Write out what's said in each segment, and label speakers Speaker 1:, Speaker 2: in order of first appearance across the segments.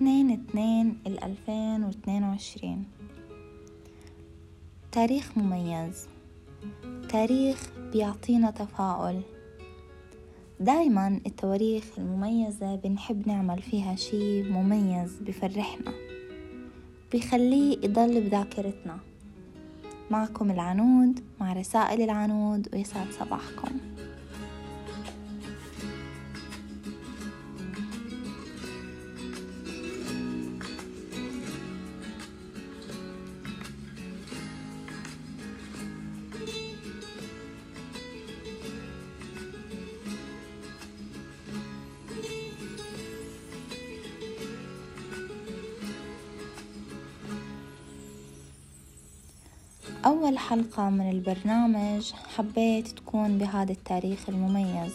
Speaker 1: اثنين اثنين الألفين واثنين وعشرين. تاريخ مميز. تاريخ بيعطينا تفاؤل. دايما التواريخ المميزة بنحب نعمل فيها شي مميز بفرحنا بيخليه يضل بذاكرتنا. معكم العنود مع رسائل العنود ويسعد صباحكم. أول حلقة من البرنامج حبيت تكون بهذا التاريخ المميز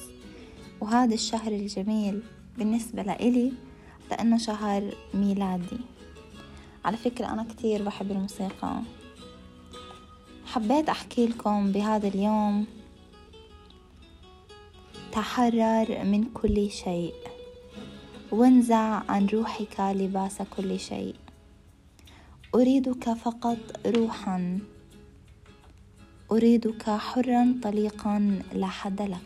Speaker 1: وهذا الشهر الجميل بالنسبة لإلي لأنه شهر ميلادي. على فكرة أنا كتير بحب الموسيقى. حبيت أحكي لكم بهذا اليوم تحرر من كل شيء وانزع عن روحك لباس كل شيء. أريدك فقط روحا. أريدك حرا طليقا لا حد لك.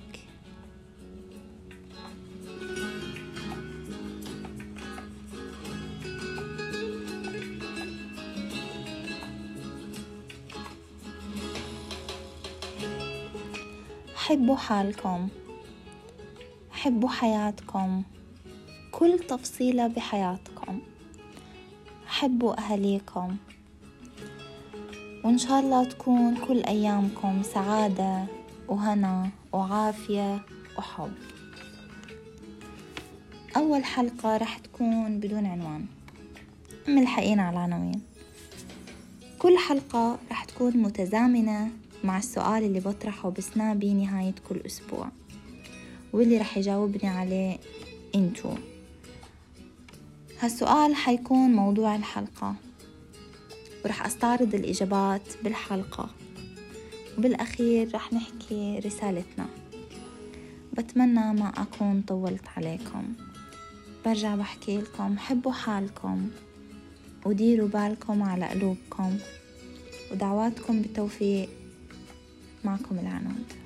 Speaker 1: حبوا حالكم حبوا حياتكم كل تفصيلة بحياتكم. حبوا أهليكم. وإن شاء الله تكون كل أيامكم سعادة وهنا وعافية وحب. أول حلقة رح تكون بدون عنوان. ملحقين على العناوين كل حلقة رح تكون متزامنة مع السؤال اللي بطرحه بسنابي نهاية كل أسبوع. واللي رح يجاوبني عليه إنتو. هالسؤال حيكون موضوع الحلقة. ورح أستعرض الإجابات بالحلقة. وبالأخير رح نحكي رسالتنا. بتمنى ما أكون طولت عليكم. برجع بحكي لكم حبوا حالكم. وديروا بالكم على قلوبكم. ودعواتكم بالتوفيق. معكم العنود.